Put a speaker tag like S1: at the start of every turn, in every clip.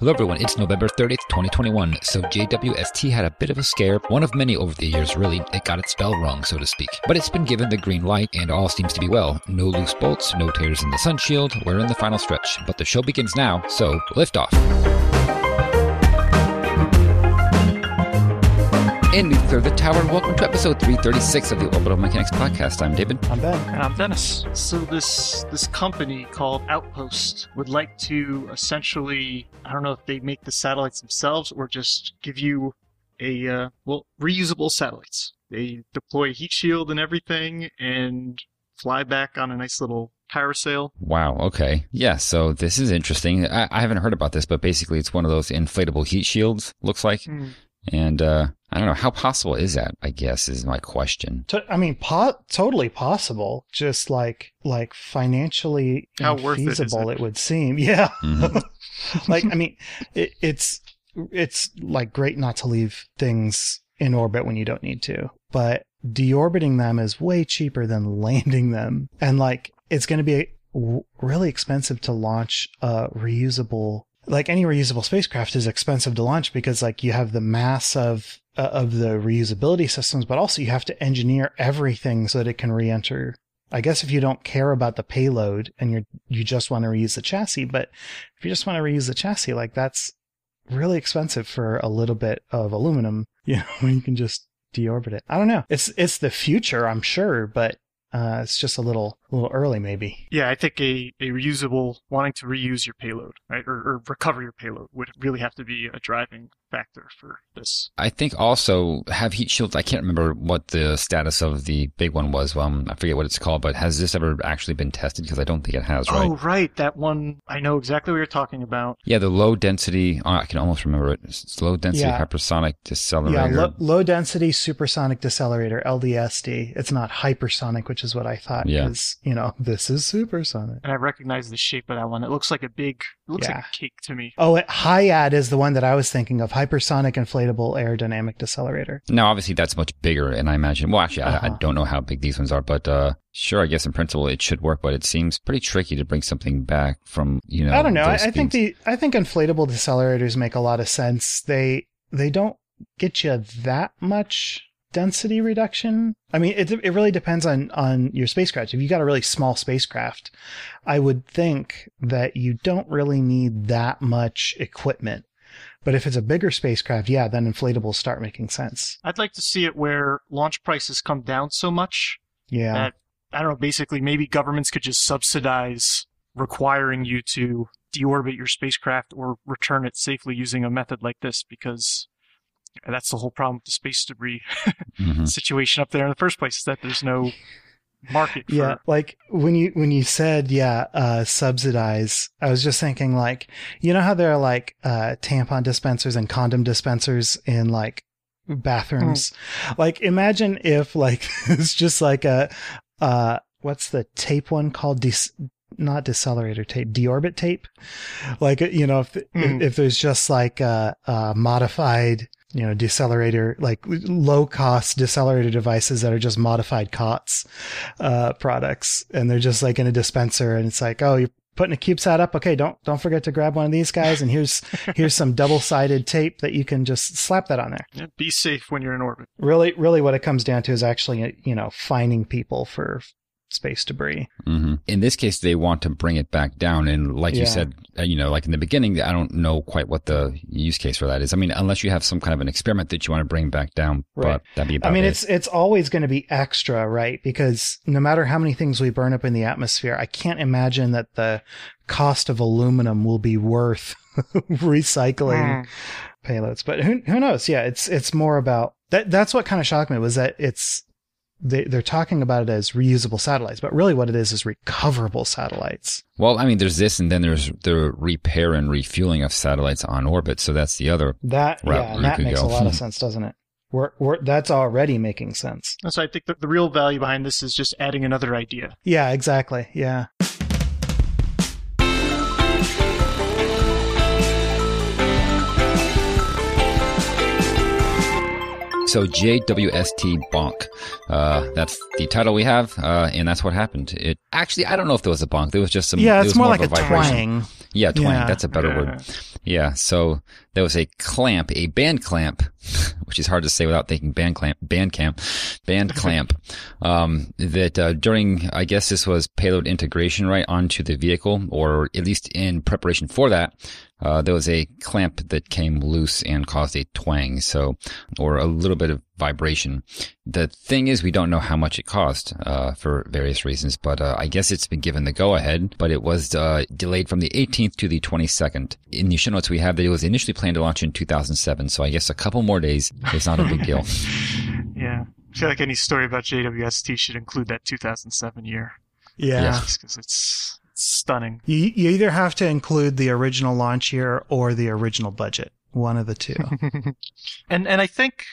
S1: Hello everyone, it's November 30th, 2021. So JWST had a bit of a scare, one of many over the years really. It got its spell wrong, so to speak. But it's been given the green light and all seems to be well. No loose bolts, no tears in the sun shield, we're in the final stretch. But the show begins now, so lift off. And we clear the tower. Welcome to episode 336 of the Orbital Mechanics Podcast. I'm David.
S2: I'm Ben.
S3: And I'm Dennis. So this this company called Outpost would like to essentially I don't know if they make the satellites themselves or just give you a uh, well reusable satellites. They deploy heat shield and everything and fly back on a nice little parasail.
S1: Wow. Okay. Yeah. So this is interesting. I, I haven't heard about this, but basically it's one of those inflatable heat shields. Looks like.
S3: Hmm.
S1: And uh, I don't know how possible is that. I guess is my question.
S2: To, I mean, po- totally possible. Just like like financially
S3: How worth it is
S2: feasible
S3: it?
S2: it would seem. Yeah.
S1: Mhm.
S2: like I mean, it, it's it's like great not to leave things in orbit when you don't need to, but deorbiting them is way cheaper than landing them, and like it's going to be w- really expensive to launch a reusable. Like any reusable spacecraft is expensive to launch because like you have the mass of uh, of the reusability systems, but also you have to engineer everything so that it can re-enter. I guess if you don't care about the payload and you you just want to reuse the chassis, but if you just want to reuse the chassis, like that's really expensive for a little bit of aluminum, you know, when you can just deorbit it. I don't know. It's it's the future, I'm sure, but uh, it's just a little a little early, maybe.
S3: Yeah, I think a, a reusable wanting to reuse your payload, right, or, or recover your payload would really have to be a driving factor for this.
S1: I think also have heat shields. I can't remember what the status of the big one was. Um, I forget what it's called, but has this ever actually been tested? Because I don't think it has. Right?
S3: Oh, right, that one. I know exactly what you're talking about.
S1: Yeah, the low density. Oh, I can almost remember it. It's low density
S2: Yeah.
S1: hypersonic
S2: Yeah,
S1: decelerator.
S2: lo- low density supersonic decelerator (LDSD). It's not hypersonic, which is what I thought.
S1: Yeah.
S2: Because you know this is supersonic.
S3: And I recognize the shape of that one. It looks like a big, it looks
S2: Yeah.
S3: like a cake to me.
S2: Oh, it- HIAD is the one that I was thinking of. Hypersonic inflatable aerodynamic decelerator.
S1: Now, obviously, that's much bigger, and I imagine. Well, actually, I, I
S2: Uh-huh.
S1: don't know how big these ones are, but uh, sure, I guess in principle it should work. But it seems pretty tricky to bring something back from you know.
S2: I don't know. I, I think the I think inflatable decelerators make a lot of sense. They they don't get you that much density reduction. I mean, it it really depends on on your spacecraft. If you got a really small spacecraft, I would think that you don't really need that much equipment. But if it's a bigger spacecraft, yeah, then inflatables start making sense.
S3: I'd like to see it where launch prices come down so much
S2: Yeah.
S3: that I don't know. Basically, maybe governments could just subsidize requiring you to deorbit your spacecraft or return it safely using a method like this, because that's the whole problem with the space debris
S1: Mhm.
S3: situation up there in the first place. Is that there's no market. For,
S2: Yeah, like when you when you said yeah, uh, subsidize, I was just thinking like, you know how there are like uh, tampon dispensers and condom dispensers in like bathrooms. Like imagine if like it's just like a uh, what's the tape one called? Not decelerator tape, deorbit tape. Like you know, if
S3: Hmm.
S2: if, if there's just like a, a modified you know decelerator like low cost decelerator devices that are just modified cots uh products. And they're just like in a dispenser and it's like oh you're putting a CubeSat up? Okay don't don't forget to grab one of these guys and here's here's some double-sided tape that you can just slap that on there.
S3: Yeah, be safe when you're in orbit.
S2: really really what it comes down to is actually you know finding people for space debris
S1: hmm In this case, they want to bring it back down, and like you said, uh, you know, like in the beginning, I don't know quite what the use case for that is. I mean, unless you have some kind of an experiment that you want to bring back down,
S2: Right.
S1: but that'd be about
S2: I mean,
S1: it.
S2: it's it's always going to be extra, right? Because no matter how many things we burn up in the atmosphere, I can't imagine that the cost of aluminum will be worth recycling
S3: Hmm.
S2: payloads. But who who knows? Yeah, it's it's more about that. That's what kind of shocked me was that it's they they're talking about it as reusable satellites, but really what it is is recoverable satellites.
S1: Well, I mean, there's this, and then there's the repair and refueling of satellites on orbit. So that's the other.
S2: That
S1: Route
S2: yeah, that makes
S1: go.
S2: a lot of sense, doesn't it? We're, we're, that's already making sense.
S3: So I think that the real value behind this is just adding another idea.
S2: Yeah, exactly. Yeah.
S1: So JWST bonk. Uh, that's the title we have, uh, and that's what happened. It actually, I don't know if there was a bonk. There was just some.
S2: yeah,
S1: it
S2: it's
S1: was
S2: more
S1: of
S2: like a
S1: vibration.
S2: twang.
S1: Yeah, twang.
S2: Yeah.
S1: That's a better
S3: Yeah.
S1: word. Yeah, so there was a clamp, a band clamp, which is hard to say without thinking band clamp, band camp, band clamp, um, that uh, during, I guess this was payload integration right onto the vehicle, or at least in preparation for that, uh, there was a clamp that came loose and caused a twang, so, or a little bit of vibration. The thing is, we don't know how much it cost, uh, for various reasons, but, uh, I guess it's been given the go ahead, but it was, uh, delayed from the 18th to the 22nd. In the show notes, we have that it was initially planned to launch in 2007, so I guess a couple more days It's not a big deal.
S3: yeah. I feel like any story about JWST should include that 2007 year.
S2: Yeah.
S1: Yeah.
S3: Because it's, it's stunning.
S2: You, you either have to include the original launch year or the original budget. One of the two.
S3: and and I think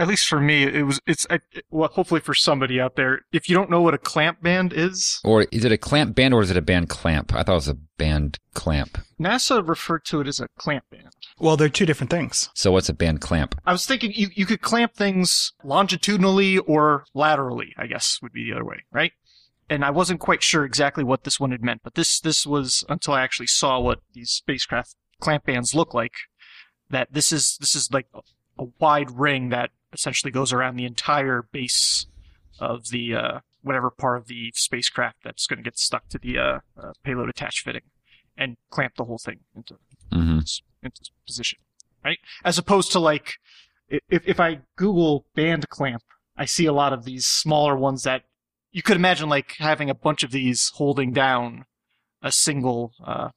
S3: at least for me it was it's I, well hopefully for somebody out there if you don't know what a clamp band is
S1: Or is it a clamp band or is it a band clamp? I thought it was a band clamp.
S3: NASA referred to it as a clamp band.
S2: well, they're two different things.
S1: So what's a band clamp?
S3: I was thinking you, you could clamp things longitudinally or laterally, I guess would be the other way, right? And I wasn't quite sure exactly what this one had meant, but this this was until I actually saw what these spacecraft clamp bands look like. That this is this is like a, a wide ring that essentially goes around the entire base of the uh, whatever part of the spacecraft that's going to get stuck to the uh, uh, payload attach fitting, and clamp the whole thing into
S1: hmm
S3: its, its position, right? As opposed to like, if if I Google band clamp, I see a lot of these smaller ones that you could imagine like having a bunch of these holding down a single uh,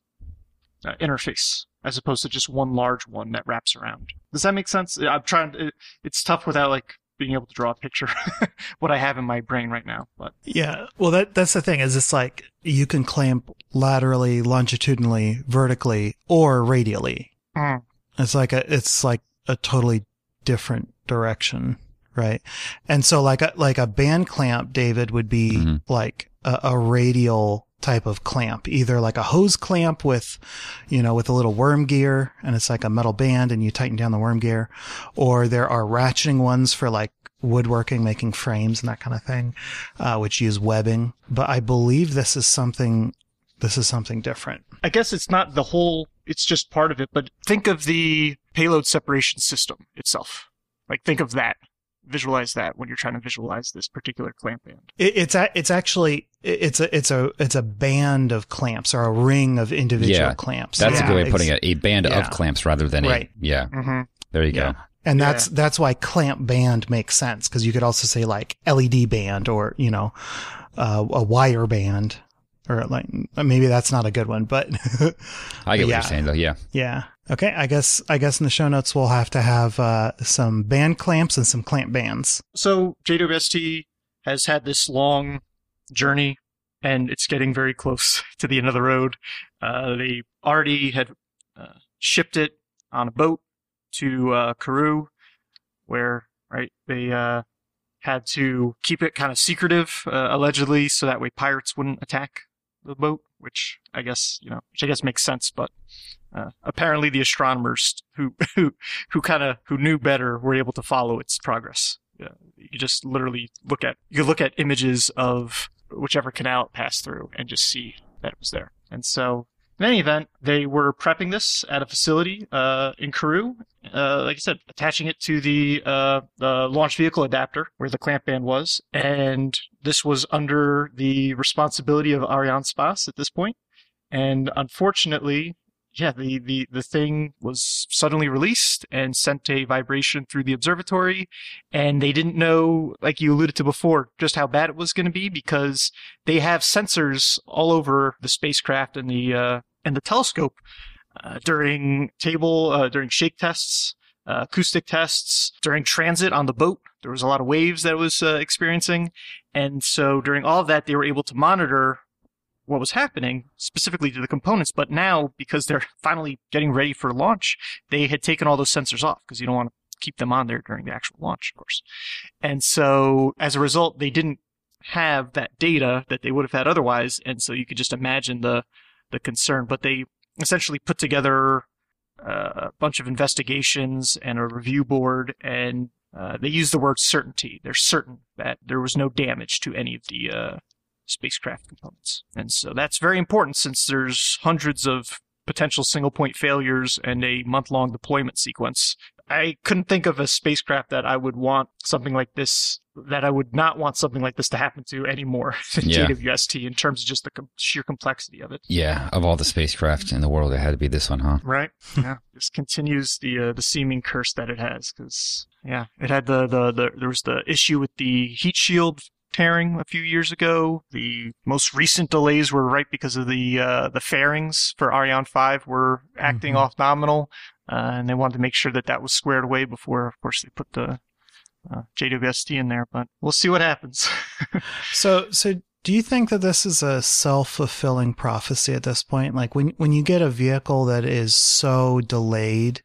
S3: uh, interface, as opposed to just one large one that wraps around. Does that make sense? I'm trying. To, it, it's tough without like being able to draw a picture what I have in my brain right now, but
S2: Yeah. Well, that that's the thing is it's like you can clamp laterally, longitudinally, vertically, or radially.
S3: Mm.
S2: It's like a it's like a totally different direction, right? And so like a like a band clamp, David would be
S1: Mhm.
S2: like a, a radial type of clamp, either like a hose clamp with, you know, with a little worm gear and it's like a metal band and you tighten down the worm gear, or there are ratcheting ones for like woodworking, making frames and that kind of thing, uh, which use webbing. But I believe this is something, this is something different.
S3: I guess it's not the whole, it's just part of it, but think of the payload separation system itself. Like think of that. Visualize that when you're trying to visualize this particular clamp band.
S2: It, it's a, it's actually it's a it's a it's a band of clamps or a ring of individual
S1: Yeah,
S2: clamps.
S1: That's
S2: Yeah,
S1: a good way of putting it. A band
S2: yeah.
S1: of clamps rather than
S2: Right.
S1: a, yeah,
S3: Mm-hmm.
S1: there you
S2: Yeah.
S1: go.
S2: And
S3: Yeah.
S2: that's that's why clamp band makes sense because you could also say like LED band or you know uh, a wire band or like maybe that's not a good one, but
S1: I get what
S2: Yeah.
S1: you're saying though. Yeah.
S2: yeah. Okay, I guess I guess in the show notes we'll have to have uh, some band clamps and some clamp bands.
S3: So JWST has had this long journey and it's getting very close to the end of the road. Uh, they already had uh, shipped it on a boat to uh, Kourou, where right they uh, had to keep it kind of secretive, uh, allegedly, so that way pirates wouldn't attack the boat. Which I guess you know, which I guess makes sense, but uh, apparently the astronomers who who who kind of who knew better were able to follow its progress. Yeah, you just literally look at you look at images of whichever canal it passed through and just see that it was there. And so, in any event, they were prepping this at a facility uh, in Kourou. Uh, like I said, attaching it to the uh, the launch vehicle adapter where the clamp band was, and this was under the responsibility of Arianespace at this point. And unfortunately, yeah, the, the, the thing was suddenly released and sent a vibration through the observatory. And they didn't know, like you alluded to before, just how bad it was going to be because they have sensors all over the spacecraft and the, uh, and the telescope, uh, during table, uh, during shake tests, uh, acoustic tests, during transit on the boat. There was a lot of waves that it was uh, experiencing. And so during all of that, they were able to monitor what was happening specifically to the components. But now, because they're finally getting ready for launch, they had taken all those sensors off because you don't want to keep them on there during the actual launch, of course. And so as a result, they didn't have that data that they would have had otherwise. And so you could just imagine the, the concern, but they essentially put together uh, a bunch of investigations and a review board and uh, they use the word certainty. They're certain that there was no damage to any of the uh, spacecraft components. And so that's very important since there's hundreds of potential single point failures and a month long deployment sequence. I couldn't think of a spacecraft that I would want something like this, that I would not want something like this to happen to anymore than
S1: Yeah.
S3: JWST in terms of just the com- sheer complexity of it.
S1: Yeah, of all the spacecraft in the world, it had to be this one, huh?
S3: Right. yeah. This continues the uh, the seeming curse that it has because yeah, it had the, the the there was the issue with the heat shield tearing a few years ago. The most recent delays were right because of the uh, the fairings for Ariane 5 were acting
S2: Mhm.
S3: off nominal, uh, and they wanted to make sure that that was squared away before, of course, they put the uh, JWST in there. But we'll see what happens.
S2: So, so do you think that this is a self-fulfilling prophecy at this point? Like when when you get a vehicle that is so delayed,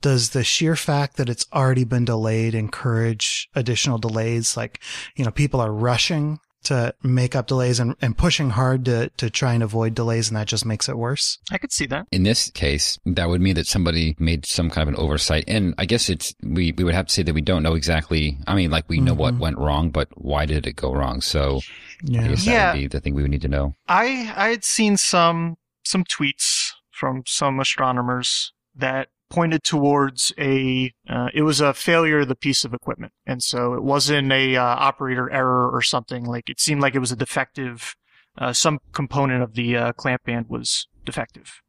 S2: does the sheer fact that it's already been delayed encourage additional delays? Like, you know, people are rushing to make up delays and, and pushing hard to, to try and avoid delays, and that just makes it worse.
S3: I could see that.
S1: In this case, that would mean that somebody made some kind of an oversight. And I guess it's, we, we would have to say that we don't know exactly. I mean, like we know what
S2: Mhm.
S1: went wrong, but why did it go wrong? So I
S2: Yeah.
S1: guess
S3: Yeah.
S1: that would be the thing we would need to know.
S3: I I had seen some some tweets from some astronomers that pointed towards a uh, it was a failure of the piece of equipment, and so it wasn't a uh, operator error or something. Like it seemed like it was a defective. Uh, some component of the uh, clamp band was defective.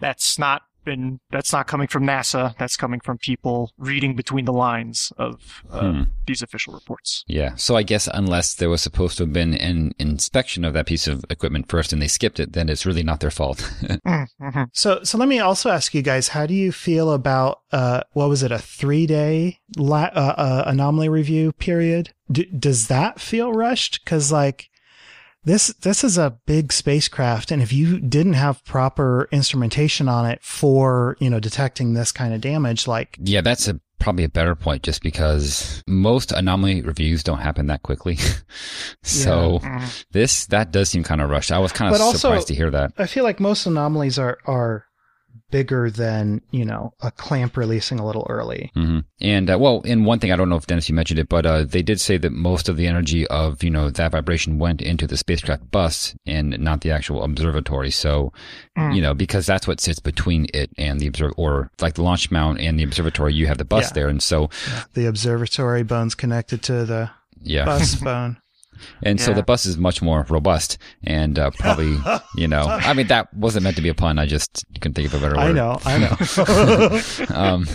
S3: That's not been that's not coming from NASA. That's coming from people reading between the lines of uh,
S1: Hmm.
S3: these official reports.
S1: Yeah. So I guess unless there was supposed to have been an inspection of that piece of equipment first and they skipped it, then it's really not their fault.
S3: Mm-hmm.
S2: So, so let me also ask you guys: How do you feel about uh, what was it, a three-day la- uh, uh, anomaly review period? D- does that feel rushed? Because like this, this is a big spacecraft, and if you didn't have proper instrumentation on it for you know detecting this kind of damage, like
S1: yeah, that's a probably a better point just because most anomaly reviews don't happen that quickly. so
S3: Mhm.
S1: this, that does seem kind of rushed. I was kind of
S2: But also-
S1: surprised to hear that.
S2: I feel like most anomalies are are bigger than you know a clamp releasing a little early.
S1: hmm And uh, well, and one thing I don't know if Dennis you mentioned it, but uh, they did say that most of the energy of you know that vibration went into the spacecraft bus and not the actual observatory. So
S3: Mm.
S1: you know because that's what sits between it and the observ or like the launch mount and the observatory, you have the bus
S2: Yeah.
S1: there, and so
S2: The observatory bone's connected to the
S1: yeah,
S2: bus bone.
S1: And so the bus is much more robust and uh, probably you know I mean that wasn't meant to be a pun. I just couldn't think of a better word.
S2: I know, I know.
S1: um,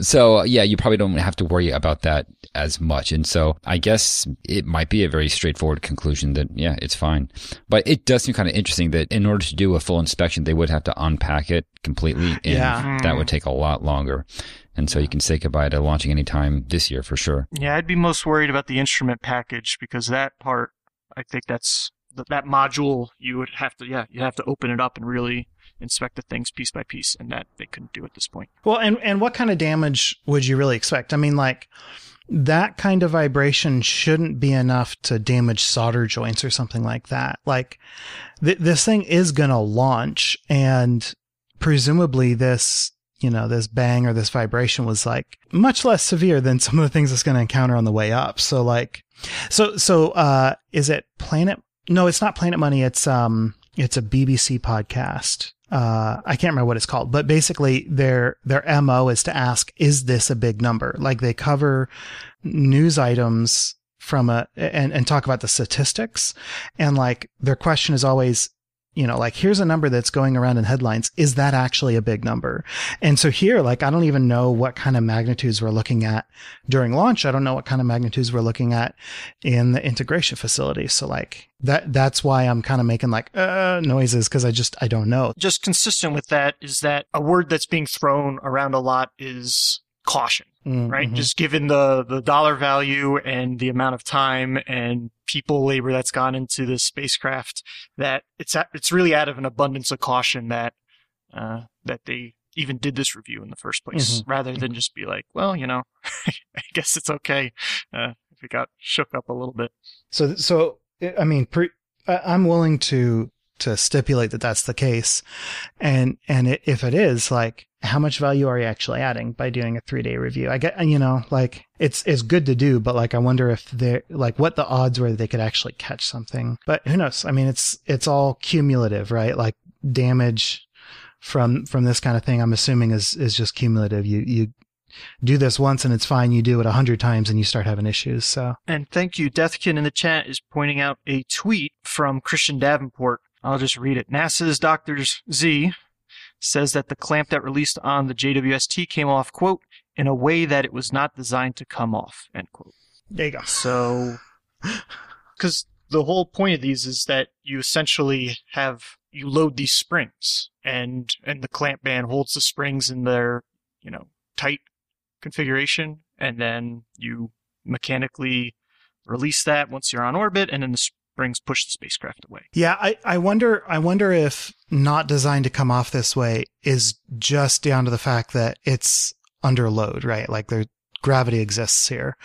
S1: so yeah, you probably don't have to worry about that as much. And so I guess it might be a very straightforward conclusion that, yeah, it's fine. But it does seem kind of interesting that in order to do a full inspection, they would have to unpack it completely. And
S2: Yeah.
S1: that would mm. take a lot longer. And so you can say goodbye to launching anytime this year for sure.
S3: Yeah, I'd be most worried about the instrument package because that part, I think that's that, that module. You would have to, yeah, you have to open it up and really inspect the things piece by piece, and that they couldn't do at this point.
S2: Well, and and what kind of damage would you really expect? I mean, like that kind of vibration shouldn't be enough to damage solder joints or something like that. Like th- this thing is going to launch and presumably this, you know, this bang or this vibration was like much less severe than some of the things it's going to encounter on the way up. So like, so, so, uh, is it Planet? No, it's not Planet Money. It's, um, it's a BBC podcast. Uh, I can't remember what it's called, but basically their, their MO is to ask, is this a big number? Like they cover news items from a, and, and talk about the statistics. And like their question is always, you know, like here's a number that's going around in headlines. Is that actually a big number? And so here, like, I don't even know what kind of magnitudes we're looking at during launch. I don't know what kind of magnitudes we're looking at in the integration facility. So like that, that's why I'm kind of making like, uh, noises. Cause I just, I don't know.
S3: Just consistent with that is that a word that's being thrown around a lot is caution. Right?
S2: Mhm.
S3: Just given the the dollar value and the amount of time and people labor that's gone into this spacecraft, that it's it's really out of an abundance of caution that uh, that they even did this review in the first place, rather than just be like, well, you know, I guess it's okay uh, if it got shook up a little bit.
S2: So, so I mean, pre, I'm willing to to stipulate that that's the case, and and it, if it is, like, how much value are you actually adding by doing a three day review? I get, you know, like it's it's good to do, but like I wonder if they're like what the odds were that they could actually catch something. But who knows? I mean, it's it's all cumulative, right? Like damage from from this kind of thing, I'm assuming is is just cumulative. You you do this once and it's fine. You do it a hundred times and you start having issues. So
S3: And thank you. Deathkin in the chat is pointing out a tweet from Christian Davenport. I'll just read it. NASA's Dr. Z says that the clamp that released on the JWST came off, quote, in a way that it was not designed to come off, end quote.
S2: there you go.
S3: So, because the whole point of these is that you essentially have you load these springs, and and the clamp band holds the springs in their you know tight configuration, and then you mechanically release that once you're on orbit, and then the springs push the spacecraft away.
S2: Yeah, I, I wonder I wonder if not designed to come off this way is just down to the fact that it's under load, right? Like there gravity exists here.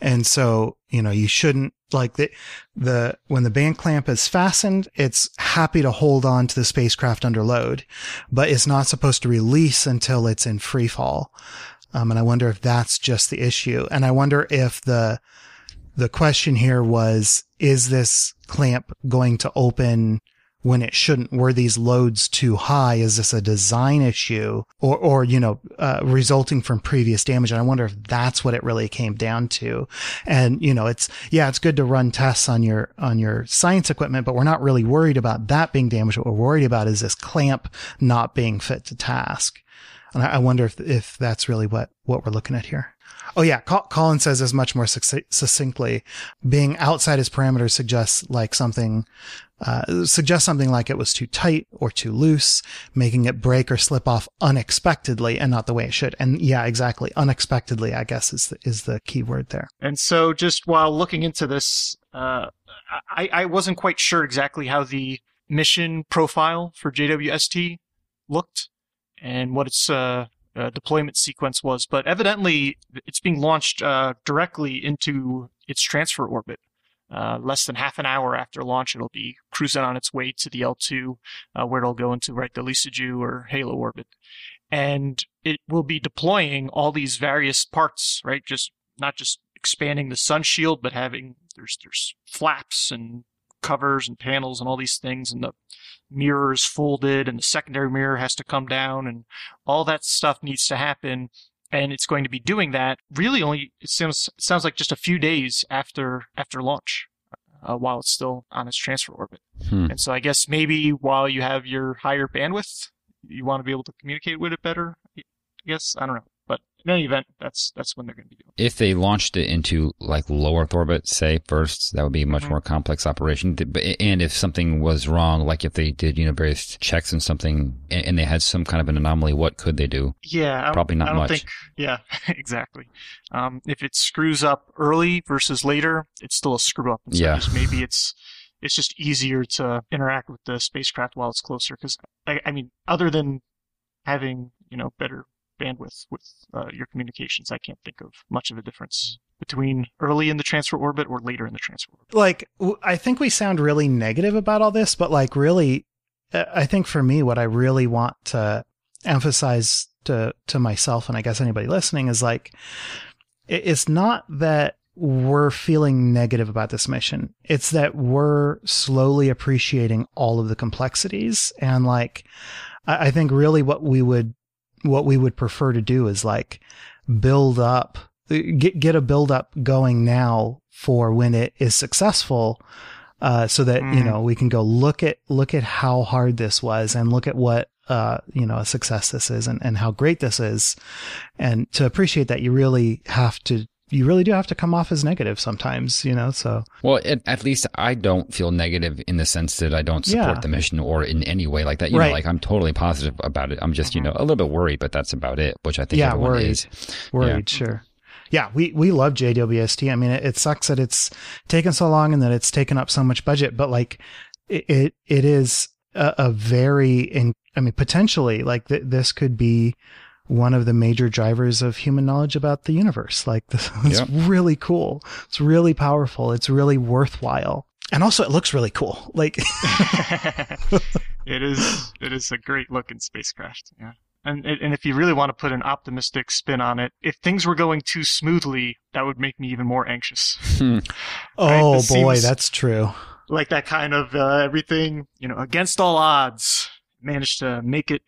S2: And so, you know, you shouldn't like the the when the band clamp is fastened, it's happy to hold on to the spacecraft under load, but it's not supposed to release until it's in free fall. Um, and I wonder if that's just the issue. And I wonder if the the question here was, is this clamp going to open when it shouldn't? Were these loads too high? Is this a design issue or, or, you know, uh, resulting from previous damage? And I wonder if that's what it really came down to. And, you know, it's, yeah, it's good to run tests on your, on your science equipment, but we're not really worried about that being damaged. What we're worried about is this clamp not being fit to task. And I, I wonder if, if that's really what, what we're looking at here. Oh yeah, Colin says this much more succinctly. Being outside his parameters suggests like something, uh, suggests something like it was too tight or too loose, making it break or slip off unexpectedly and not the way it should. And yeah, exactly. Unexpectedly, I guess is the, is the key word there.
S3: And so just while looking into this, uh, I, I wasn't quite sure exactly how the mission profile for JWST looked and what its, uh, uh, deployment sequence was, but evidently it's being launched uh, directly into its transfer orbit. Uh, less than half an hour after launch, it'll be cruising on its way to the L2, uh, where it'll go into right the Lissajous or Halo orbit, and it will be deploying all these various parts, right? Just not just expanding the sun shield, but having there's there's flaps and covers and panels and all these things, and the mirrors folded, and the secondary mirror has to come down, and all that stuff needs to happen. And it's going to be doing that really only it sounds it sounds like just a few days after after launch, uh, while it's still on its transfer orbit.
S1: Hmm.
S3: And so I guess maybe while you have your higher bandwidth, you want to be able to communicate with it better. I guess I don't know. In any event, that's that's when they're going to be doing.
S1: If they launched it into like low Earth orbit, say first, that would be a much
S3: Mhm.
S1: more complex operation. And if something was wrong, like if they did, you know, various checks and something, and they had some kind of an anomaly, what could they do?
S3: Yeah, I don't-
S1: Probably not much.
S3: think. Yeah, exactly. Um, if it screws up early versus later, it's still a screw up. So
S1: Yeah.
S3: maybe it's it's just easier to interact with the spacecraft while it's closer. Because I, I mean, other than having you know better bandwidth with uh, your communications, I can't think of much of a difference between early in the transfer orbit or later in the transfer orbit.
S2: like I think we sound really negative about all this, but like really, uh, I think for me, what I really want to emphasize to to myself and I guess anybody listening is like, it's not that we're feeling negative about this mission. It's that we're slowly appreciating all of the complexities and like, I think really what we would what we would prefer to do is like build up get get a build up going now for when it is successful uh, so that you
S3: Mm.
S2: know we can go look at look at how hard this was and look at what uh, you know a success this is and, and how great this is and to appreciate that you really have to you really do have to come off as negative sometimes you know so
S1: Well, at, at least I don't feel negative in the sense that I don't support
S2: Yeah.
S1: the mission or in any way like that. You
S2: Right.
S1: know, like I'm totally positive about it. I'm just, you know, a little bit worried, but that's about it, which I think
S2: Yeah,
S1: everyone
S2: worried.
S1: is.
S2: worried sure yeah we we love jwst i mean it, it sucks that it's taken so long and that it's taken up so much budget but like it it, it is a, a very in i mean potentially like th- this could be one of the major drivers of human knowledge about the universe like this it's
S1: Yeah.
S2: really cool it's really powerful it's really worthwhile and also it looks really cool like
S3: it is it is a great looking spacecraft. Yeah. And and if you really want to put an optimistic spin on it, if things were going too smoothly, that would make me even more anxious.
S1: Hmm.
S2: oh
S3: this
S2: boy that's true
S3: Like that kind of uh, everything, you know, against all odds, managed to make it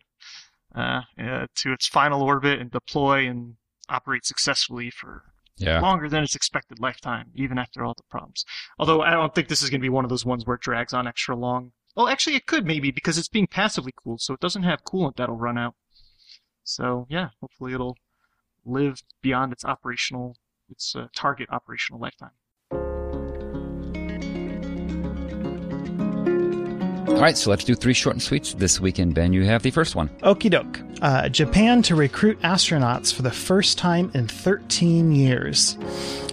S3: uh, uh, to its final orbit and deploy and operate successfully for
S1: Yeah.
S3: longer than its expected lifetime, even after all the problems. Although I don't think this is going to be one of those ones where it drags on extra long. Well, actually, it could maybe because it's being passively cooled, so it doesn't have coolant that'll run out. So yeah, hopefully it'll live beyond its operational, its uh, target operational lifetime.
S1: Right, so let's do three short and sweets this weekend. Ben, you have the first one.
S2: Okie doke. Uh, Japan to recruit astronauts for the first time in 13 years.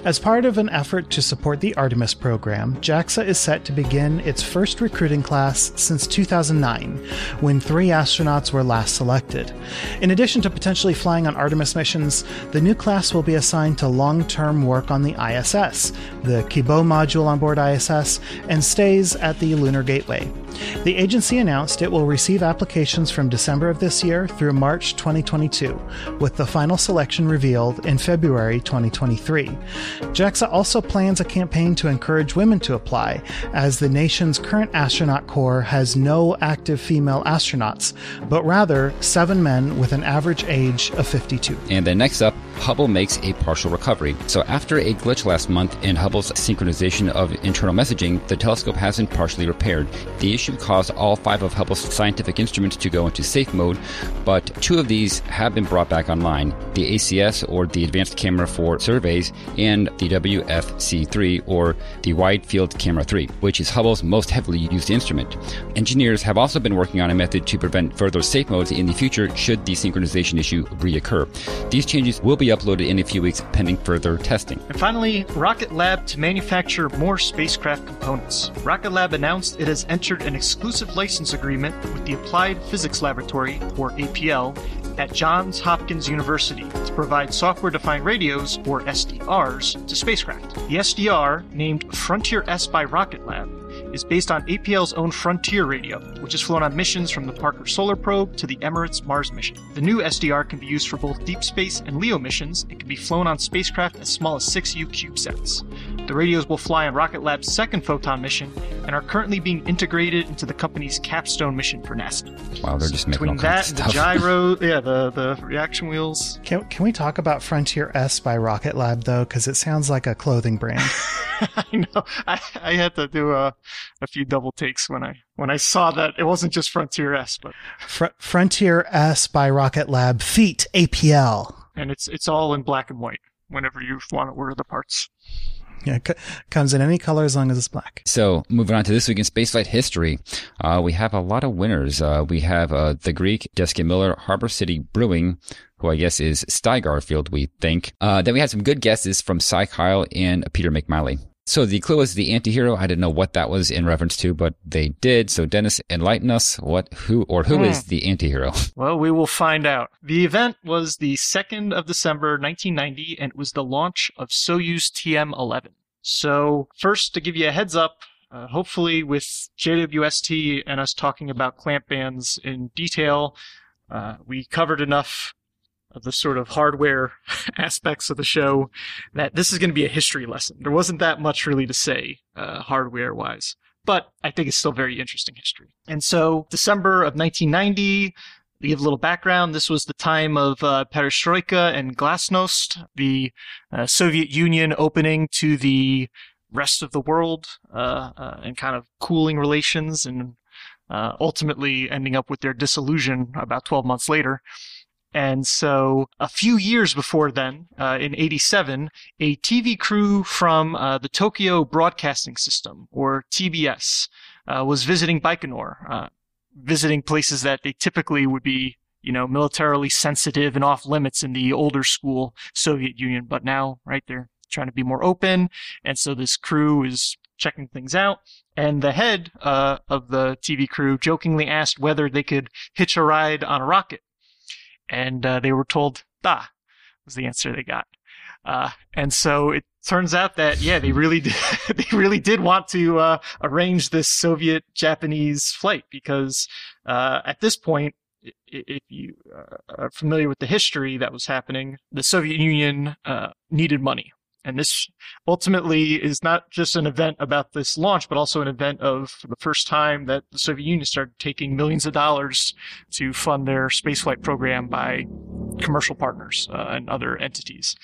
S2: As part of an effort to support the Artemis program, JAXA is set to begin its first recruiting class since 2009, when three astronauts were last selected. In addition to potentially flying on Artemis missions, the new class will be assigned to long term work on the ISS, the Kibo module on board ISS, and stays at the Lunar Gateway. The agency announced it will receive applications from December of this year through March 2022, with the final selection revealed in February 2023. JAXA also plans a campaign to encourage women to apply, as the nation's current astronaut corps has no active female astronauts, but rather seven men with an average age of 52.
S1: And then next up, Hubble makes a partial recovery. So after a glitch last month in Hubble's synchronization of internal messaging, the telescope has been partially repaired. The issue caused all five of Hubble's scientific instruments to go into safe mode, but two of these have been brought back online the ACS, or the Advanced Camera for Surveys, and the WFC3, or the Wide Field Camera 3, which is Hubble's most heavily used instrument. Engineers have also been working on a method to prevent further safe modes in the future should the synchronization issue reoccur. These changes will be uploaded in a few weeks pending further testing.
S3: And finally, Rocket Lab to manufacture more spacecraft components. Rocket Lab announced it has entered an exclusive license agreement with the Applied Physics Laboratory, or APL, at Johns Hopkins University to provide software defined radios, or SDRs, to spacecraft. The SDR, named Frontier S by Rocket Lab, is based on APL's own Frontier radio, which has flown on missions from the Parker Solar Probe to the Emirates Mars mission. The new SDR can be used for both deep space and LEO missions and can be flown on spacecraft as small as 6U CubeSats. The radios will fly on Rocket Lab's second Photon mission and are currently being integrated into the company's Capstone mission for NASA.
S1: Wow, they're just making all
S3: Between
S1: kinds
S3: that
S1: of
S3: and the
S1: stuff.
S3: gyro, yeah, the, the reaction wheels.
S2: Can, can we talk about Frontier S by Rocket Lab, though? Because it sounds like a clothing brand.
S3: I know. I, I had to do a, a few double takes when I when I saw that it wasn't just Frontier S, but
S2: Fr- Frontier S by Rocket Lab, Feat APL.
S3: and it's it's all in black and white whenever you want to order the parts.
S2: Yeah, c- comes in any color as long as it's black.
S1: So, moving on to this week in spaceflight history, uh, we have a lot of winners. Uh, we have uh, the Greek Deska Miller Harbor City Brewing, who I guess is Sty Garfield, we think. Uh, then we had some good guesses from Cy Kyle and Peter McMiley. So the clue was the antihero. I didn't know what that was in reference to, but they did. So Dennis, enlighten us. What, who, or who is the antihero?
S3: Well, we will find out. The event was the 2nd of December 1990, and it was the launch of Soyuz TM-11. So, first, to give you a heads up, uh, hopefully with JWST and us talking about clamp bands in detail, uh, we covered enough of the sort of hardware aspects of the show that this is going to be a history lesson. There wasn't that much really to say, uh, hardware-wise. But I think it's still very interesting history. And so, December of 1990, to give a little background, this was the time of uh, perestroika and glasnost, the uh, Soviet Union opening to the rest of the world uh, uh, and kind of cooling relations and uh, ultimately ending up with their dissolution about 12 months later. And so, a few years before then, uh, in 87, a TV crew from uh, the Tokyo Broadcasting System, or TBS, uh, was visiting Baikonur, uh, visiting places that they typically would be, you know, militarily sensitive and off limits in the older school Soviet Union. But now, right, they're trying to be more open. And so this crew is checking things out. And the head uh, of the TV crew jokingly asked whether they could hitch a ride on a rocket. And uh, they were told, da, was the answer they got. Uh, and so it turns out that yeah, they really did, they really did want to uh, arrange this Soviet Japanese flight because uh, at this point, if you uh, are familiar with the history that was happening, the Soviet Union uh, needed money. And this ultimately is not just an event about this launch, but also an event of the first time that the Soviet Union started taking millions of dollars to fund their spaceflight program by commercial partners uh, and other entities.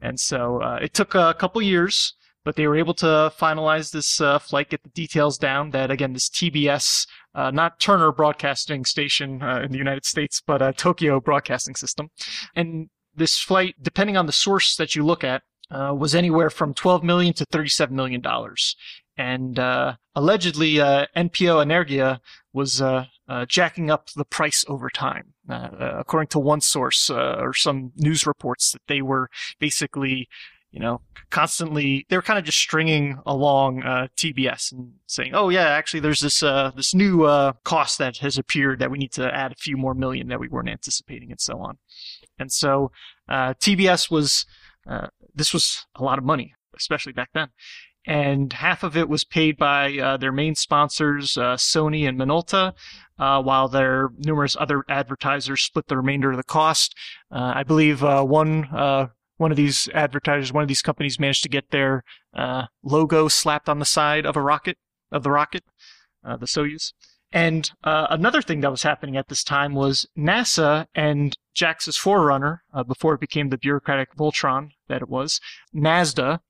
S3: And so uh, it took a couple years, but they were able to finalize this uh, flight, get the details down. That again, this TBS, uh, not Turner Broadcasting Station uh, in the United States, but Tokyo Broadcasting System, and this flight, depending on the source that you look at, uh, was anywhere from 12 million to 37 million dollars. And uh, allegedly, uh, NPO Energia was uh, uh, jacking up the price over time. Uh, according to one source or some news reports, that they were basically, you know, constantly they were kind of just stringing along TBS and saying, "Oh yeah, actually, there's this this new cost that has appeared that we need to add a few more million that we weren't anticipating, and so on." And so TBS was uh, this was a lot of money, especially back then. And half of it was paid by uh, their main sponsors, uh, Sony and Minolta, uh, while their numerous other advertisers split the remainder of the cost. Uh, I believe one one of these advertisers, one of these companies, managed to get their logo slapped on the side of a rocket of the rocket, the Soyuz. And uh, another thing that was happening at this time was NASA and JAXA's forerunner, uh, before it became the bureaucratic Voltron that it was, NASDA.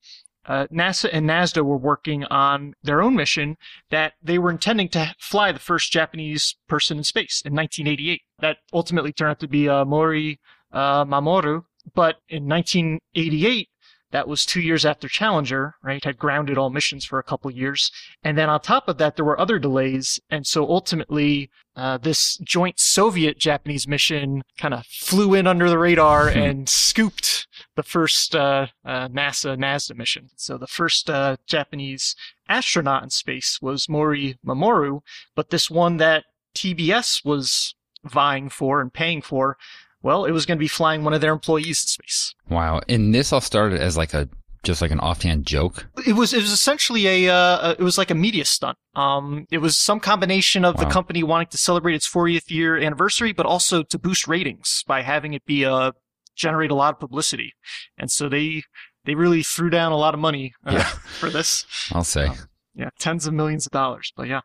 S3: Uh, NASA and NASDA were working on their own mission that they were intending to fly the first Japanese person in space in 1988. That ultimately turned out to be uh, Mori uh, Mamoru. But in 1988, that was two years after Challenger, right? Had grounded all missions for a couple years. And then on top of that, there were other delays. And so ultimately, uh, this joint Soviet Japanese mission kind of flew in under the radar hmm. and scooped the first uh, uh, NASA NASDA mission. So the first uh, Japanese astronaut in space was Mori Mamoru, but this one that TBS was vying for and paying for well, it was going to be flying one of their employees to space.
S1: Wow. And this all started as like a just like an offhand joke.
S3: It was it was essentially a uh, it was like a media stunt. Um, it was some combination of wow. the company wanting to celebrate its 40th year anniversary, but also to boost ratings by having it be a generate a lot of publicity. And so they they really threw down a lot of money uh, yeah. for this.
S1: I'll say.
S3: Um, yeah, tens of millions of dollars. But yeah.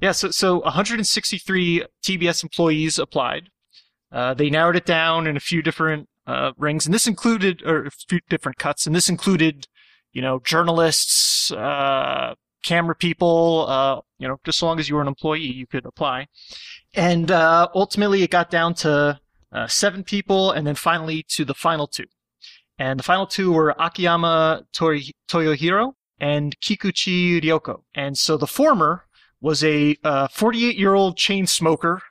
S3: Yeah, so so 163 TBS employees applied. Uh, they narrowed it down in a few different uh, rings, and this included, or a few different cuts, and this included, you know, journalists, uh, camera people, uh, you know, just as long as you were an employee, you could apply. And uh, ultimately, it got down to uh, seven people, and then finally to the final two. And the final two were Akiyama Toyohiro and Kikuchi Ryoko. And so the former was a 48 year old chain smoker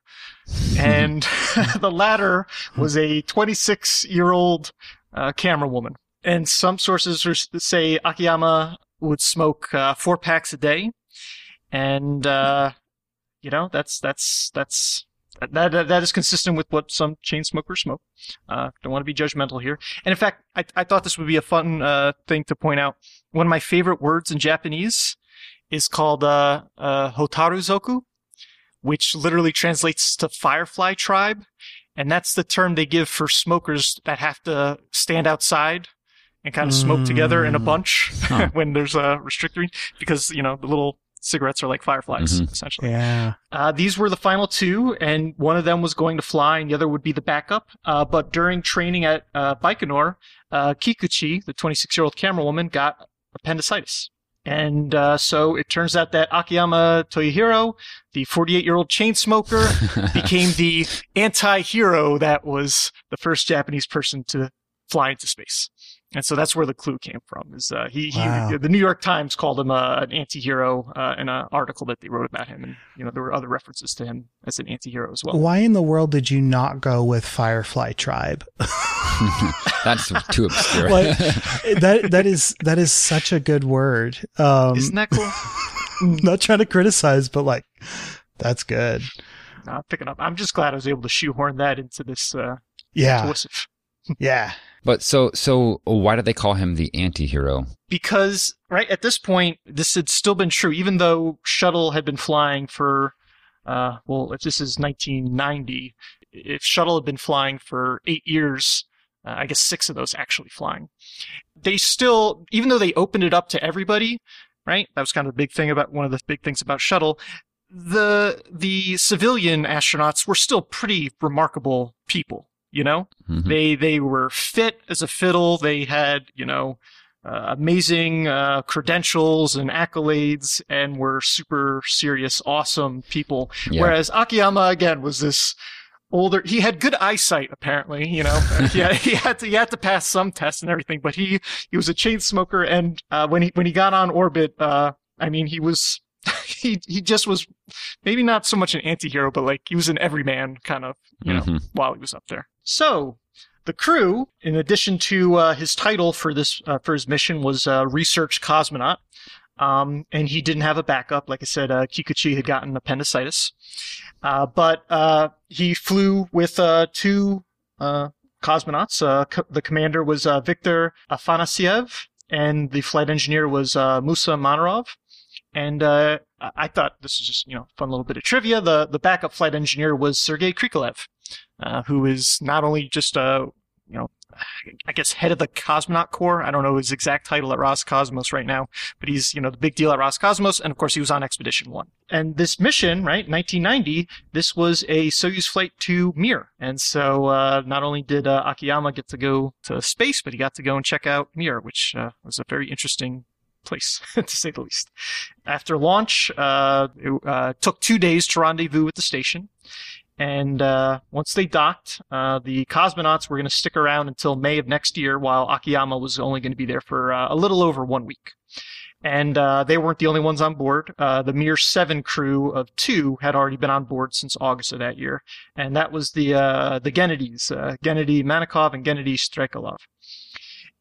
S3: and the latter was a 26 year old uh, camera woman. And some sources say Akiyama would smoke uh, four packs a day, and uh, you know that's that's that's that, that that is consistent with what some chain smokers smoke. Uh, don't want to be judgmental here. And in fact, I, I thought this would be a fun uh, thing to point out. One of my favorite words in Japanese is called uh, uh, hotaru zoku, which literally translates to firefly tribe. And that's the term they give for smokers that have to stand outside and kind of smoke mm. together in a mm. bunch huh. when there's a restrictor because, you know, the little cigarettes are like fireflies, mm-hmm. essentially.
S2: Yeah.
S3: Uh, these were the final two, and one of them was going to fly, and the other would be the backup. Uh, but during training at uh, Baikonur, uh, Kikuchi, the 26 year old camera woman, got appendicitis. And uh, so it turns out that Akiyama Toyohiro, the 48 year old chain smoker, became the anti hero that was the first Japanese person to fly into space. And so that's where the clue came from. Is uh, he, wow. he, the New York Times called him uh, an anti-hero uh, in an article that they wrote about him, and you know there were other references to him as an anti-hero as well.
S2: Why in the world did you not go with Firefly Tribe?
S1: That's too obscure.
S2: like, that that is that is such a good word.
S3: Um, Isn't that cool?
S2: not trying to criticize, but like that's good.
S3: Not picking up. I'm just glad I was able to shoehorn that into this. Uh,
S2: yeah. yeah.
S1: But so so why did they call him the anti-hero?
S3: Because right at this point this had still been true even though shuttle had been flying for uh, well if this is 1990 if shuttle had been flying for 8 years Uh, I guess six of those actually flying. They still, even though they opened it up to everybody, right? That was kind of the big thing about one of the big things about shuttle. The the civilian astronauts were still pretty remarkable people. You know,
S1: Mhm.
S3: they they were fit as a fiddle. They had you know uh, amazing uh, credentials and accolades, and were super serious, awesome people.
S1: Yeah.
S3: Whereas Akiyama again was this older. He had good eyesight, apparently. You know, he, had, he had to he had to pass some tests and everything, but he he was a chain smoker, and uh, when he when he got on orbit, uh, I mean, he was. He he just was maybe not so much an anti-hero, but like he was an everyman kind of, you know,
S1: Mhm.
S3: while he was up there. So the crew, in addition to uh, his title for this uh, for his mission, was uh, research cosmonaut. Um, and he didn't have a backup. Like I said, uh, Kikuchi had gotten appendicitis. Uh, but uh, he flew with two uh, cosmonauts. Co- the commander was Viktor Afanasiev, and the flight engineer was Musa Manarov. And uh, I thought this is just you know fun little bit of trivia. The the backup flight engineer was Sergei Krikalev, uh, who is not only just a you know I guess head of the cosmonaut corps. I don't know his exact title at Roscosmos right now, but he's you know the big deal at Roscosmos, and of course he was on Expedition One. And this mission, right, 1990, this was a Soyuz flight to Mir, and so uh, not only did uh, Akiyama get to go to space, but he got to go and check out Mir, which uh, was a very interesting place to say the least. After launch, uh, it uh, took two days to rendezvous with the station. And uh, once they docked, uh, the cosmonauts were going to stick around until May of next year, while Akiyama was only going to be there for uh, a little over one week. And uh, they weren't the only ones on board. The Mir 7 crew of two had already been on board since August of that year. And that was the the Gennadys, uh, Gennady Manakov and Gennady Strekalov.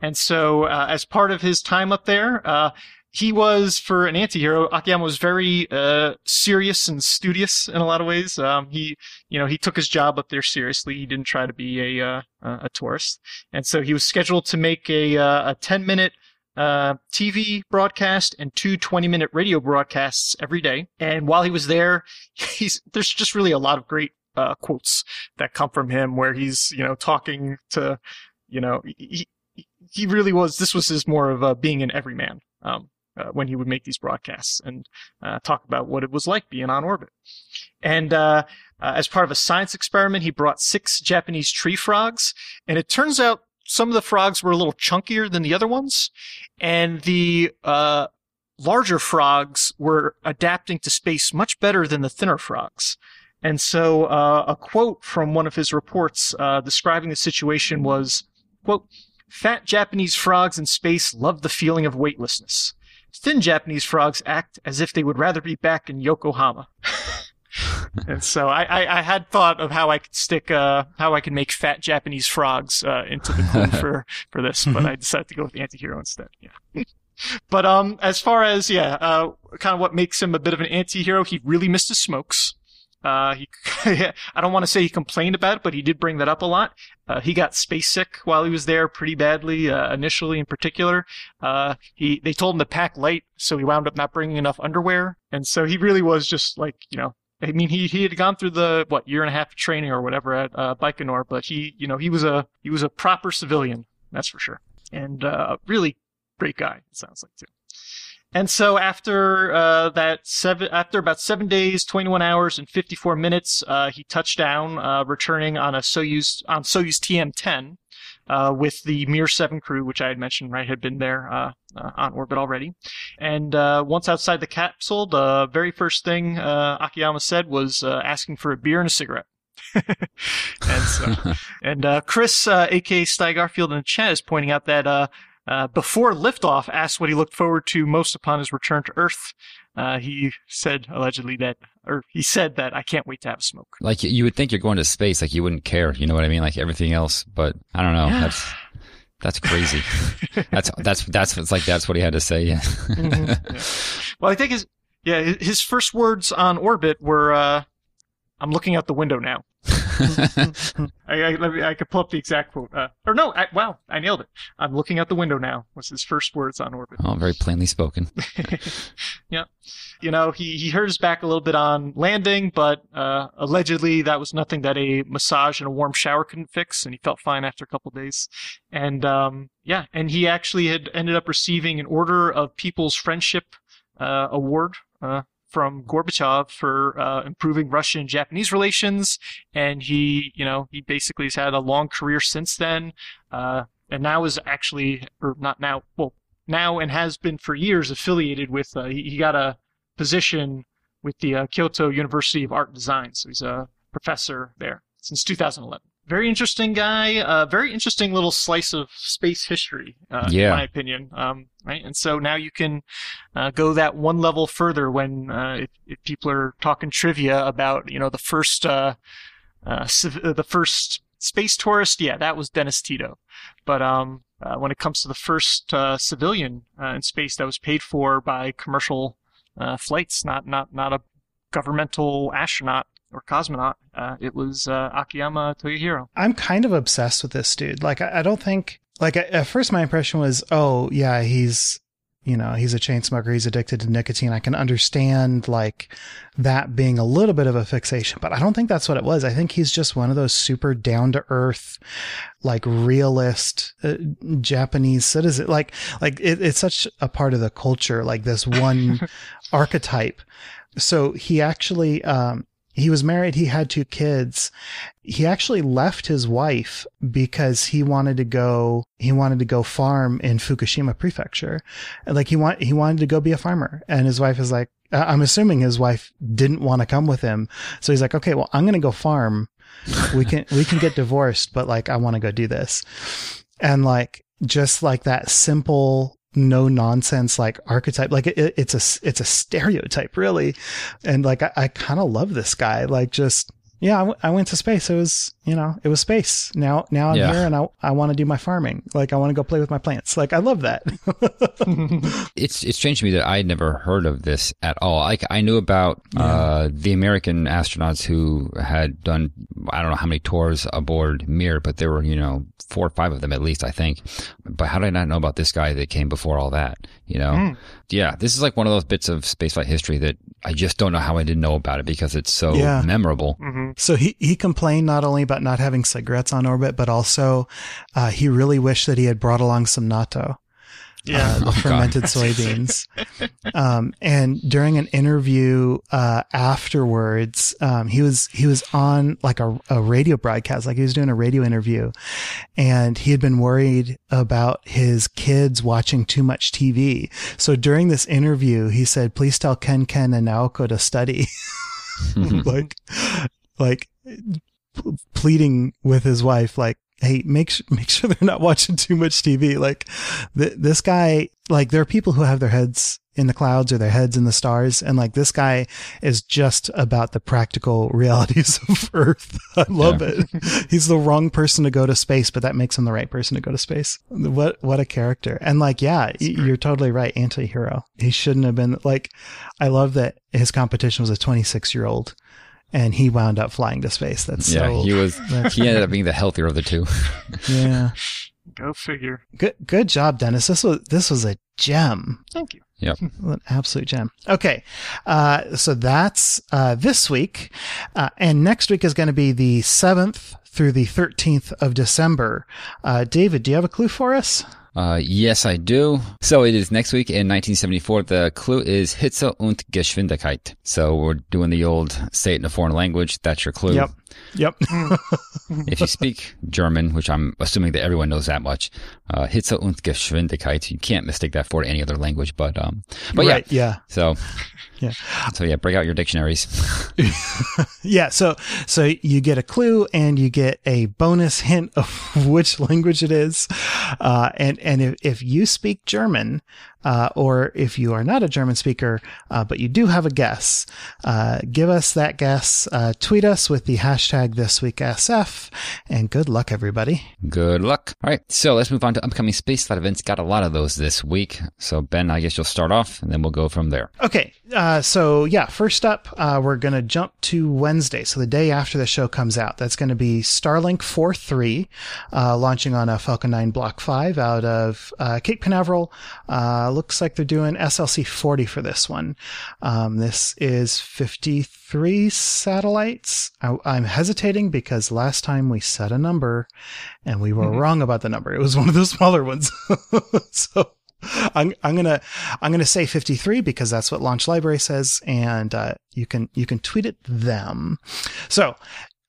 S3: And so, uh, as part of his time up there, uh, he was for an anti-hero. Akiyama was very uh, serious and studious in a lot of ways. Um, he, you know, he took his job up there seriously. He didn't try to be a uh, a tourist, and so he was scheduled to make a uh, a ten minute uh, TV broadcast and two 20 minute radio broadcasts every day. And while he was there, there's just really a lot of great uh, quotes that come from him where he's you know talking to you know he he really was this was his more of uh, being an everyman um, uh, when he would make these broadcasts and uh, talk about what it was like being on orbit. And uh, uh, as part of a science experiment, he brought six Japanese tree frogs, and it turns out some of the frogs were a little chunkier than the other ones, and the uh, larger frogs were adapting to space much better than the thinner frogs. And so, uh, a quote from one of his reports describing the situation was, "quote Fat Japanese frogs in space love the feeling of weightlessness. Thin Japanese frogs act as if they would rather be back in Yokohama." and so I, I, I had thought of how I could stick, uh, how I could make fat Japanese frogs uh, into the clue for for this, but I decided to go with the anti-hero instead. Yeah. but um, as far as yeah, uh, kind of what makes him a bit of an anti-hero, he really missed his smokes. Uh, he, I don't want to say he complained about it, but he did bring that up a lot. Uh, he got space sick while he was there pretty badly, uh, initially in particular. Uh, he, they told him to pack light, so he wound up not bringing enough underwear. And so he really was just like, you know, I mean, he, he had gone through the, what, year and a half of training or whatever at, uh, Baikonur, but he, you know, he was a, he was a proper civilian, that's for sure. And, uh, really great guy, it sounds like too. And so after uh, that seven, after about seven days, 21 hours, and 54 minutes, uh, he touched down, uh, returning on a Soyuz on Soyuz TM-10 uh, with the Mir 7 crew, which I had mentioned, right, had been there uh, uh, on orbit already. And uh, once outside the capsule, the very first thing uh, Akiyama said was uh, asking for a beer and a cigarette. and so, and uh, Chris, uh, aka Sty Garfield in the chat, is pointing out that uh, before liftoff, asked what he looked forward to most upon his return to Earth. Uh, he said allegedly that, or he said that I can't wait to have a smoke.
S1: Like you would think you're going to space, like you wouldn't care. You know what I mean? Like everything else, but I don't know.
S3: Yeah.
S1: That's that's crazy. that's that's that's it's like that's what he had to say. Yeah.
S3: Mhm, yeah. Well, I think his yeah his first words on orbit were uh, "I'm looking out the window now." I, I, let me, I could pull up the exact quote. Uh, or no, I, wow, I nailed it. I'm looking out the window now. Was his first words on orbit.
S1: oh, very plainly spoken.
S3: yeah. You know, he, he hurt his back a little bit on landing, but uh, allegedly that was nothing that a massage and a warm shower couldn't fix, and he felt fine after a couple days. And um, yeah, and he actually had ended up receiving an Order of People's Friendship uh, award uh, from Gorbachev for uh, improving Russian and Japanese relations, and he, you know, he basically has had a long career since then, uh, and now is actually, or not now, well, now and has been for years affiliated with. Uh, he, he, got a position with the uh, Kyoto University of Art and Design, so he's a professor there since 2011 very interesting guy. Uh, very interesting little slice of space history, uh, yeah. in my opinion. Um, right, and so now you can uh, go that one level further when uh, if, if, people are talking trivia about you know the first uh, uh, civ- the first space tourist. Yeah, that was Dennis Tito. But um, when it comes to the first civilian in space that was paid for by commercial flights, not not not a governmental astronaut or cosmonaut. Uh, it was uh, Akiyama Toyohiro.
S2: I'm kind of obsessed with this dude. Like, I, I don't think like at first my impression was, oh yeah, he's you know he's a chain smoker. He's addicted to nicotine. I can understand like that being a little bit of a fixation, but I don't think that's what it was. I think he's just one of those super down to earth, like realist uh, Japanese citizen. Like like it, it's such a part of the culture. Like this one archetype. So he actually um, he was married. He had two kids. He actually left his wife because he wanted to go, he wanted to go farm in Fukushima prefecture. Like he want, he wanted to go be a farmer. And his wife is like, I'm assuming his wife didn't want to come with him. So he's like, okay, well, I'm going to go farm. We can, we can get divorced, but like, I want to go do this. And like, just like that simple no nonsense like archetype like it, it's a it's a stereotype really. And like i, I kind of love this guy like just yeah, I, w- I went to space. It was, you know, it was space. Now, now I'm yeah. here and I, I want to do my farming. Like I want to go play with my plants. Like I love that.
S1: it's, it's strange to me that I never heard of this at all. Like I knew about, yeah. uh, the American astronauts who had done, I don't know how many tours aboard Mir, but there were, you know, four or five of them at least, I think. But how did I not know about this guy that came before all that? You know? Mm. Yeah. This is like one of those bits of spaceflight history that I just don't know how I didn't know about it because it's so yeah. memorable.
S2: Mm-hmm. So he, he complained not only about not having cigarettes on orbit, but also uh, he really wished that he had brought along some natto yeah, uh, the oh, fermented soybeans. um, and during an interview uh, afterwards, um, he was he was on like a, a radio broadcast, like he was doing a radio interview, and he had been worried about his kids watching too much TV. So during this interview, he said, "Please tell Ken Ken and Naoko to study." like, like pleading with his wife, like, hey, make sure, make sure they're not watching too much TV. Like th- this guy, like there are people who have their heads in the clouds or their heads in the stars. And like this guy is just about the practical realities of Earth. I love yeah. it. He's the wrong person to go to space, but that makes him the right person to go to space. What, what a character. And like, yeah, you're totally right. Anti-hero. He shouldn't have been like, I love that his competition was a 26 year old and he wound up flying to space. That's
S1: yeah.
S2: So,
S1: he was. He ended up being the healthier of the two.
S2: yeah.
S3: Go figure.
S2: Good. Good job, Dennis. This was this was a gem.
S3: Thank you.
S1: Yep.
S2: An absolute gem. Okay. Uh, so that's uh, this week. Uh, and next week is going to be the 7th through the 13th of December. Uh, David, do you have a clue for us?
S1: Uh, yes, I do. So it is next week in 1974. The clue is Hitze und Geschwindigkeit. So we're doing the old say it in a foreign language. That's your clue.
S2: Yep. Yep.
S1: if you speak German, which I'm assuming that everyone knows that much, uh, Hitze und Geschwindigkeit, you can't mistake that for any other language. But, um, but right,
S2: yeah. Yeah.
S1: So,
S2: yeah.
S1: So yeah, break out your dictionaries.
S2: yeah. So, so you get a clue and you get a bonus hint of which language it is. Uh, and, and if, if you speak German, uh, or if you are not a German speaker, uh, but you do have a guess, uh, give us that guess. Uh, tweet us with the hashtag ThisWeekSF, and good luck, everybody.
S1: Good luck. All right, so let's move on to upcoming space flight events. Got a lot of those this week. So Ben, I guess you'll start off, and then we'll go from there.
S2: Okay, uh, so yeah, first up, uh, we're going to jump to Wednesday, so the day after the show comes out. That's going to be Starlink 4.3, launching on a Falcon 9 Block 5 out of Cape Canaveral. Looks like they're doing SLC 40 for this one. Um, this is 53 satellites. I, am hesitating because last time we set a number and we were mm-hmm. wrong about the number. It was one of the smaller ones. so I'm, I'm gonna I'm gonna say 53 because that's what Launch Library says, and uh, you can you can tweet at them. So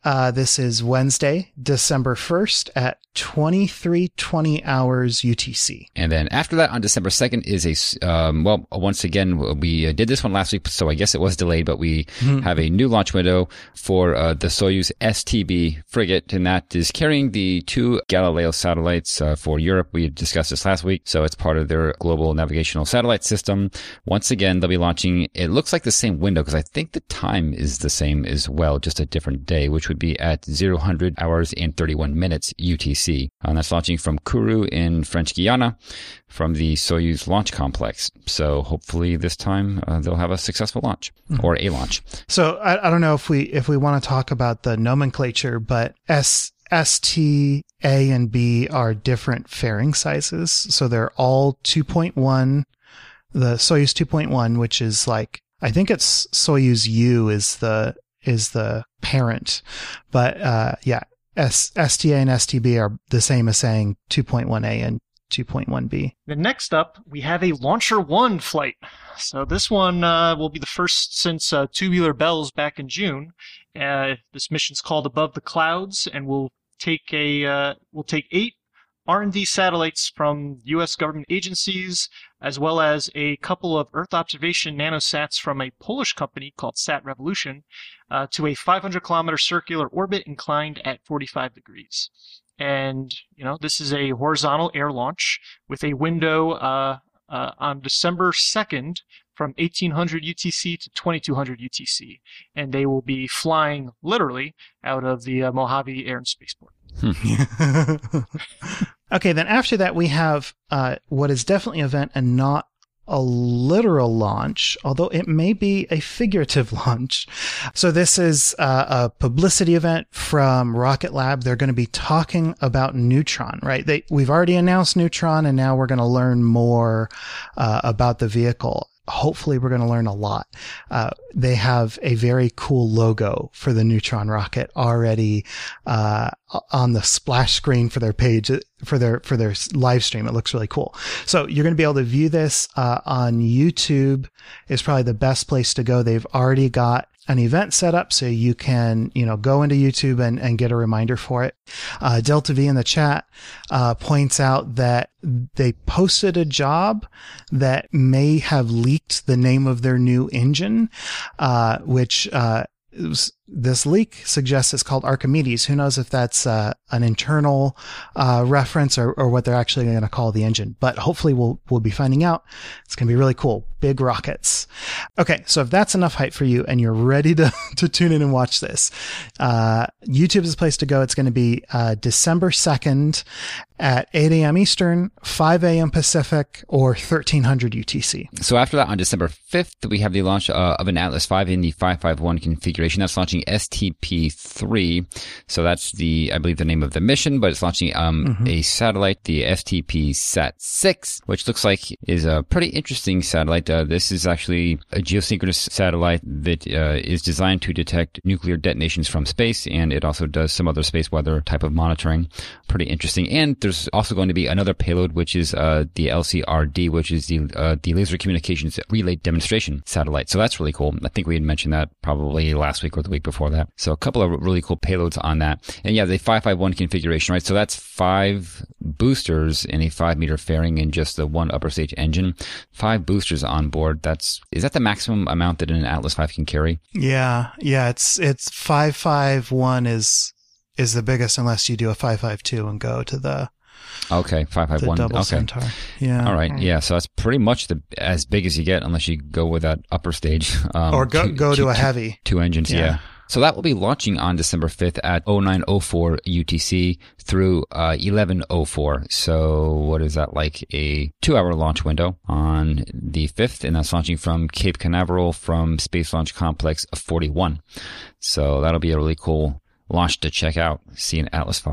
S2: uh, this is Wednesday, December 1st at 2320 hours UTC.
S1: And then after that, on December 2nd, is a, um, well, once again, we uh, did this one last week, so I guess it was delayed, but we mm-hmm. have a new launch window for uh, the Soyuz STB Fregat, and that is carrying the two Galileo satellites uh, for Europe. We discussed this last week, so it's part of their global navigational satellite system. Once again, they'll be launching, it looks like the same window, because I think the time is the same as well, just a different day, which would be at 0 hours and 31 minutes UTC. And that's launching from Kourou in French Guiana from the Soyuz launch complex. So hopefully this time uh, they'll have a successful launch mm-hmm. or a launch.
S2: So I, I don't know if we if we want to talk about the nomenclature, but S S T A and B are different fairing sizes. So they're all 2.1. The Soyuz 2.1, which is like I think it's Soyuz U is the is the parent. But uh, yeah, S- STA and STB are the same as saying 2.1A and 2.1B.
S3: Then next up, we have a Launcher 1 flight. So this one uh, will be the first since uh, Tubular Bells back in June. Uh, this mission's called Above the Clouds and will take a uh, will take eight R&D satellites from U.S. government agencies, as well as a couple of Earth observation nanosats from a Polish company called Sat Revolution, uh, to a 500 kilometer circular orbit inclined at 45 degrees. And, you know, this is a horizontal air launch with a window uh, uh, on December 2nd from 1800 UTC to 2200 UTC. And they will be flying literally out of the uh, Mojave Air and Spaceport.
S2: Okay, then after that, we have uh, what is definitely an event and not a literal launch, although it may be a figurative launch. So this is uh, a publicity event from Rocket Lab. They're going to be talking about Neutron, right? They, we've already announced Neutron and now we're going to learn more uh, about the vehicle hopefully we're going to learn a lot. Uh, they have a very cool logo for the Neutron rocket already uh, on the splash screen for their page for their for their live stream. It looks really cool. So you're going to be able to view this uh, on YouTube. Is probably the best place to go. They've already got an event set up so you can, you know, go into YouTube and, and get a reminder for it. Uh, Delta V in the chat uh, points out that they posted a job that may have leaked the name of their new engine, uh, which uh, this leak suggests it's called Archimedes. Who knows if that's uh, an internal uh, reference or, or what they're actually going to call the engine? But hopefully we'll we'll be finding out. It's going to be really cool. Big rockets. Okay, so if that's enough hype for you and you're ready to to tune in and watch this, uh, YouTube is the place to go. It's going to be uh, December second at 8 a.m. Eastern, 5 a.m. Pacific, or 1300 UTC.
S1: So after that, on December 5th, we have the launch uh, of an Atlas V in the 551 configuration. That's launching STP-3. So that's the, I believe, the name of the mission, but it's launching um, mm-hmm. a satellite, the STP Sat 6, which looks like is a pretty interesting satellite. Uh, this is actually a geosynchronous satellite that uh, is designed to detect nuclear detonations from space, and it also does some other space weather type of monitoring. Pretty interesting. And there's also going to be another payload, which is uh, the LCRD, which is the uh, the Laser Communications Relay Demonstration Satellite. So that's really cool. I think we had mentioned that probably last week or the week before that. So a couple of really cool payloads on that. And yeah, the 551 configuration, right? So that's five boosters in a five meter fairing and just the one upper stage engine. Five boosters on board. That's, is that the maximum amount that an Atlas V can carry?
S2: Yeah. Yeah. It's, it's 551 is, is the biggest unless you do a 552 and go to the
S1: Okay, five five
S2: the
S1: one.
S2: double
S1: Okay.
S2: centaur. Yeah.
S1: All right, yeah. So that's pretty much the as big as you get, unless you go with that upper stage. Um,
S2: Or go
S1: two-
S2: go
S1: two-
S2: to a
S1: two-
S2: heavy.
S1: two engines.
S2: Yeah.
S1: Yeah. So that will be launching on December 5th at 0904 UTC through uh, 1104. So what is that like a two hour launch window on the 5th? And that's launching from Cape Canaveral from Space Launch Complex 41. So that'll be a really cool launch to check out, seeing Atlas V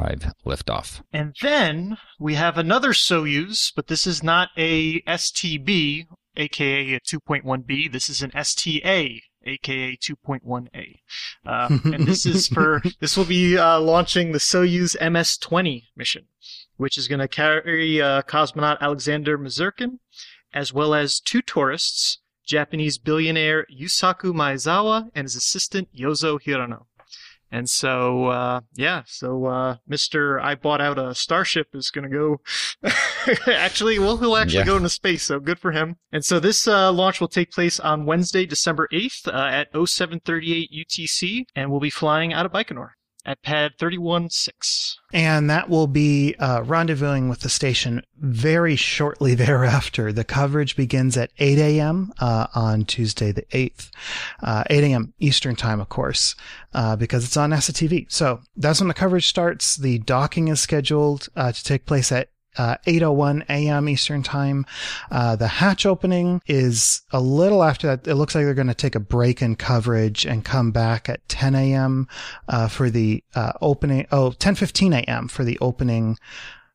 S1: liftoff.
S3: And then we have another Soyuz, but this is not a STB, aka a 2.1B. This is an STA, aka 2.1A. Uh, and this is for, this will be uh, launching the Soyuz MS-20 mission, which is going to carry uh, cosmonaut Alexander Misurkin, as well as two tourists, Japanese billionaire Yusaku Maezawa and his assistant Yozo Hirano. And so, uh, yeah, so, uh, Mr. I bought out a starship is going to go, actually, well, he'll actually
S1: Yeah.
S3: go into space, so good for him. And so this, uh, launch will take place on Wednesday, December 8th, uh, at 0738 UTC, and we'll be flying out of Baikonur at pad 31-6.
S2: And that will be uh, rendezvousing with the station very shortly thereafter. The coverage begins at 8 a.m. Uh, on Tuesday the 8th, uh, 8 a.m. Eastern time, of course, uh, because it's on NASA TV. So that's when the coverage starts. The docking is scheduled uh, to take place at uh, 8:01 a.m. Eastern time. Uh, the hatch opening is a little after that. It looks like they're going to take a break in coverage and come back at 10 a.m. Uh, for the uh, opening. Oh, 10:15 a.m. for the opening,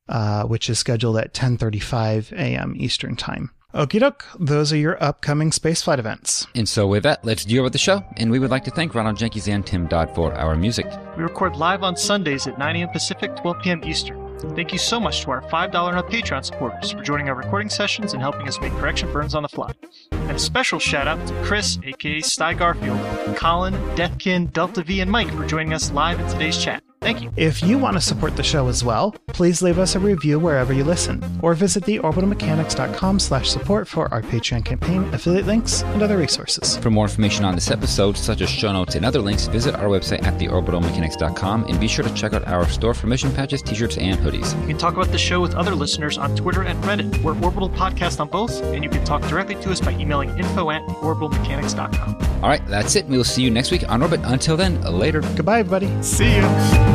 S2: uh, which is scheduled at 10:35 a.m. Eastern time. Okie doke. Those are your upcoming spaceflight events.
S1: And so with that, let's deal with the show. And we would like to thank Ronald Jenkins and Tim Dodd for our music.
S3: We record live on Sundays at 9 a.m. Pacific, 12 p.m. Eastern. Thank you so much to our $5 and up Patreon supporters for joining our recording sessions and helping us make correction burns on the fly. And a special shout out to Chris, aka Sty Garfield, Colin, Deathkin, Delta V, and Mike for joining us live in today's chat. Thank you.
S2: If you want to support the show as well, please leave us a review wherever you listen, or visit theorbitalmechanics.com slash support for our Patreon campaign, affiliate links, and other resources.
S1: For more information on this episode, such as show notes and other links, visit our website at theorbitalmechanics.com and be sure to check out our store for mission patches, t-shirts, and hoodies.
S3: You can talk about the show with other listeners on Twitter and Reddit. We're Orbital Podcast on both, and you can talk directly to us by emailing info at orbitalmechanics.com.
S1: All right, that's it. We will see you next week on Orbit. Until then, later.
S2: Goodbye, everybody.
S3: See you.